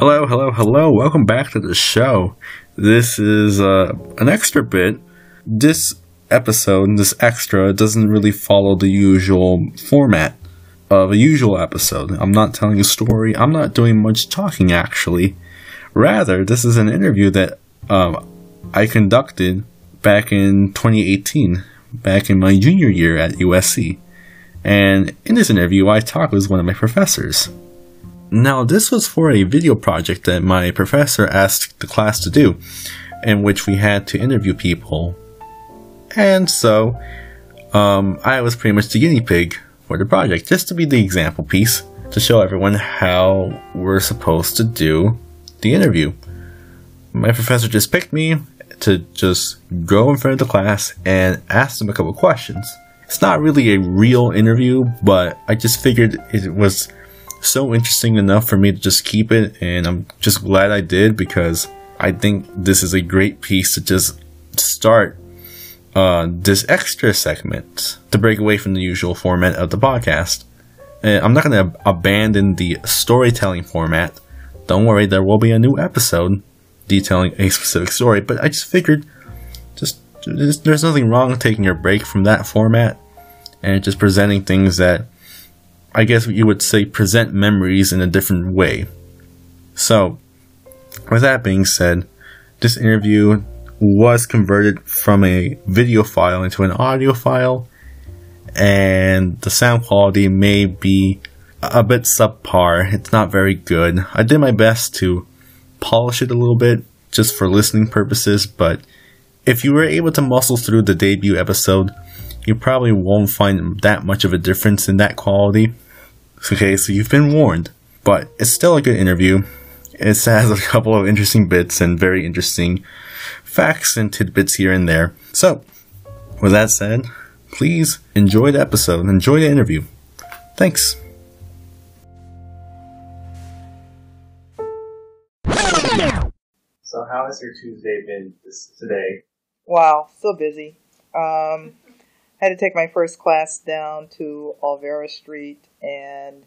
Hello, hello, hello. Welcome back to the show. This is uh, an extra bit. This episode, this extra, doesn't really follow the usual format of a usual episode. I'm not telling a story. I'm not doing much talking, actually. Rather, this is an interview that um, I conducted back in 2018, back in my junior year at USC. And in this interview, I talked with one of my professors. Now, this was for a video project that my professor asked the class to do, in which we had to interview people. And so, um, I was pretty much the guinea pig for the project, just to be the example piece, to show everyone how we're supposed to do the interview. My professor just picked me to just go in front of the class and ask them a couple questions. It's not really a real interview, but I just figured it was so interesting enough for me to just keep it, and I'm just glad I did because I think this is a great piece to just start uh, this extra segment to break away from the usual format of the podcast. And I'm not going to abandon the storytelling format. Don't worry, there will be a new episode detailing a specific story, but I just figured just there's nothing wrong taking a break from that format and just presenting things that I guess you would say present memories in a different way. So, with that being said, this interview was converted from a video file into an audio file, and the sound quality may be a bit subpar. It's not very good. I did my best to polish it a little bit just for listening purposes, but if you were able to muscle through the debut episode, you probably won't find that much of a difference in that quality. Okay, so you've been warned, but it's still a good interview. It has a couple of interesting bits and very interesting facts and tidbits here and there. So, with that said, please enjoy the episode, enjoy the interview. Thanks. So, how has your Tuesday been this today? Wow, so busy. Um, had to take my first class down to Olvera Street, and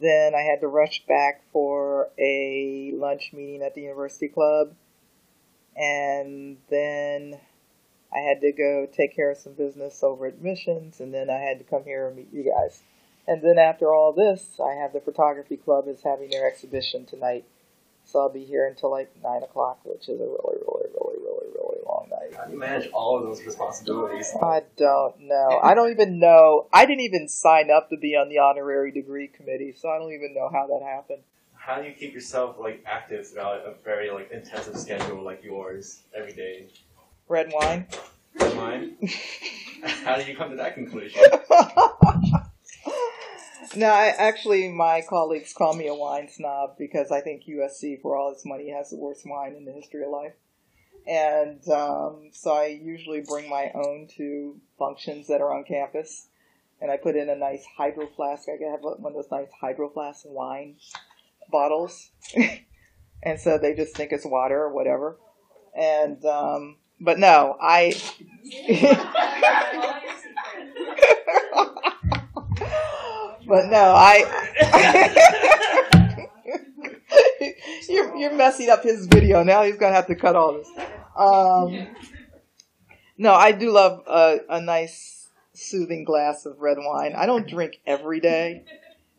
then I had to rush back for a lunch meeting at the University Club, and then I had to go take care of some business over admissions, and then I had to come here and meet you guys. And then after all this, I have the photography club is having their exhibition tonight, so I'll be here until like nine o'clock, which is a really, really. How do you manage all of those responsibilities? I don't know. I don't even know. I didn't even sign up to be on the honorary degree committee, so I don't even know how that happened. How do you keep yourself like active throughout a very like intensive schedule like yours every day? Red wine. Mine. How do you come to that conclusion? no, I, actually, my colleagues call me a wine snob because I think USC, for all its money, has the worst wine in the history of life. And um, so I usually bring my own to functions that are on campus. And I put in a nice hydro flask. I have one of those nice hydro flask wine bottles. and so they just think it's water or whatever. And, um, but no, I. but no, I. you're, you're messing up his video. Now he's to have to cut all this. Um, no, I do love a, a nice, soothing glass of red wine. I don't drink every day,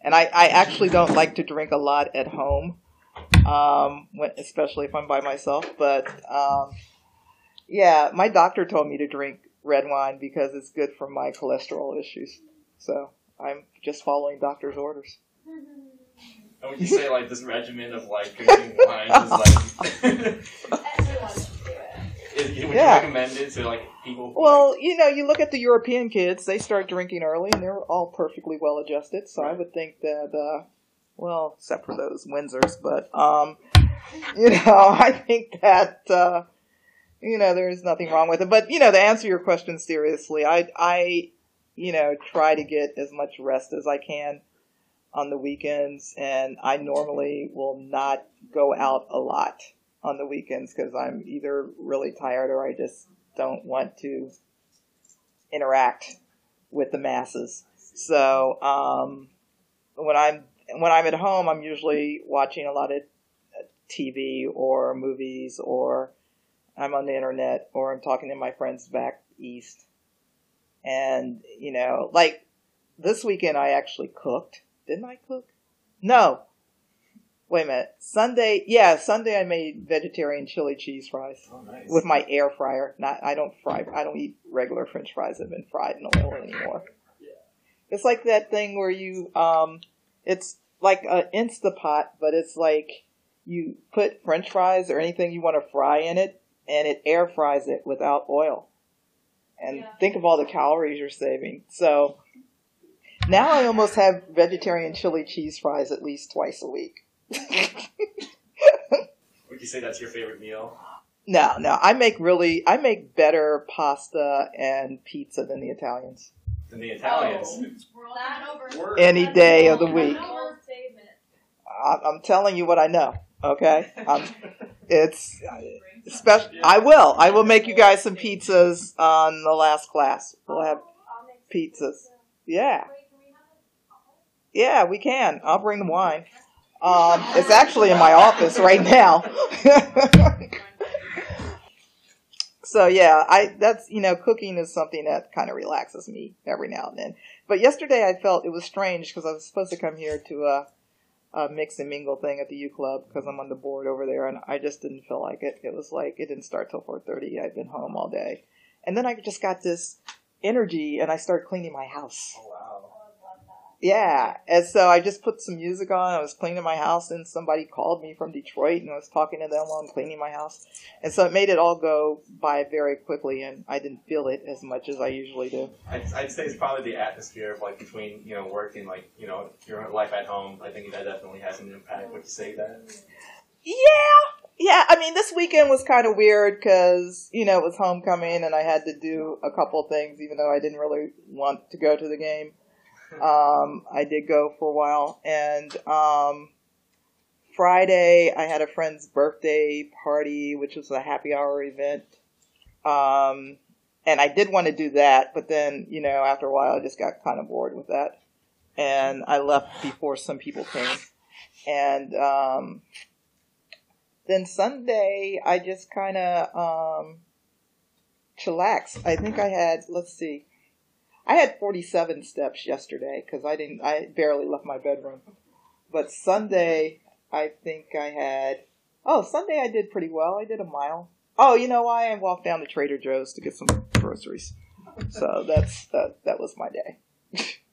and I, I actually don't like to drink a lot at home, um, when, especially if I'm by myself. But um, yeah, my doctor told me to drink red wine because it's good for my cholesterol issues. So I'm just following doctor's orders. And would you say like this regimen of like drinking wine is like? Would you Yeah. recommend it to like people? Well, you know, you look at the European kids; they start drinking early, and they're all perfectly well adjusted. So I would think that, uh, well, except for those Windsors, but um, you know, I think that uh, you know there's nothing wrong with it. But you know, to answer your question seriously, I I you know try to get as much rest as I can on the weekends, and I normally will not go out a lot on the weekends because I'm either really tired or I just don't want to interact with the masses. So um, when I'm when I'm at home, I'm usually watching a lot of TV or movies or I'm on the internet or I'm talking to my friends back east. And, you know, like this weekend I actually cooked. Didn't I cook? No. Wait a minute. Sunday, yeah, Sunday I made vegetarian chili cheese fries Oh, nice. with my air fryer. Not, I don't fry, I don't eat regular french fries that have been fried in oil anymore. Yeah. It's like that thing where you, um, it's like an Instapot, but it's like you put french fries or anything you want to fry in it and it air fries it without oil. And Yeah. think of all the calories you're saving. So now I almost have vegetarian chili cheese fries at least twice a week. Would you say that's your favorite meal? No, no, I make really, I make better pasta and pizza than the Italians. Than the Italians. Oh, We're all that over. Word. Any day of the week. I'm, I'm telling you what I know. Okay, um, it's special. I will. I will make you guys some pizzas on the last class. We'll have pizzas. Yeah, Wait, can we have it? yeah, we can. I'll bring the wine. Um, it's actually in my office right now. so yeah, I that's you know cooking is something that kind of relaxes me every now and then. But yesterday I felt it was strange because I was supposed to come here to a, a mix and mingle thing at the U Club because I'm on the board over there, and I just didn't feel like it. It was like it didn't start till 4:30. I'd been home all day, and then I just got this energy, and I started cleaning my house. Yeah, and so I just put some music on. I was cleaning my house, and somebody called me from Detroit, and I was talking to them while I'm cleaning my house, and so it made it all go by very quickly, and I didn't feel it as much as I usually do. I'd, I'd say it's probably the atmosphere of like between you know work and like you know your life at home. I think that definitely has an impact. Would you say that? Yeah, yeah. I mean, this weekend was kind of weird because you know it was homecoming, and I had to do a couple things, even though I didn't really want to go to the game. Um, I did go for a while, and um, Friday I had a friend's birthday party, which was a happy hour event. Um, and I did want to do that, but then you know after a while I just got kind of bored with that, and I left before some people came, and um, then Sunday I just kind of um, chillaxed. I think I had let's see, I had 47 steps yesterday because I didn't I barely left my bedroom, but Sunday I think I had oh Sunday I did pretty well. I did a mile. Oh, you know why? I walked down to Trader Joe's to get some groceries. So that's that. That was my day.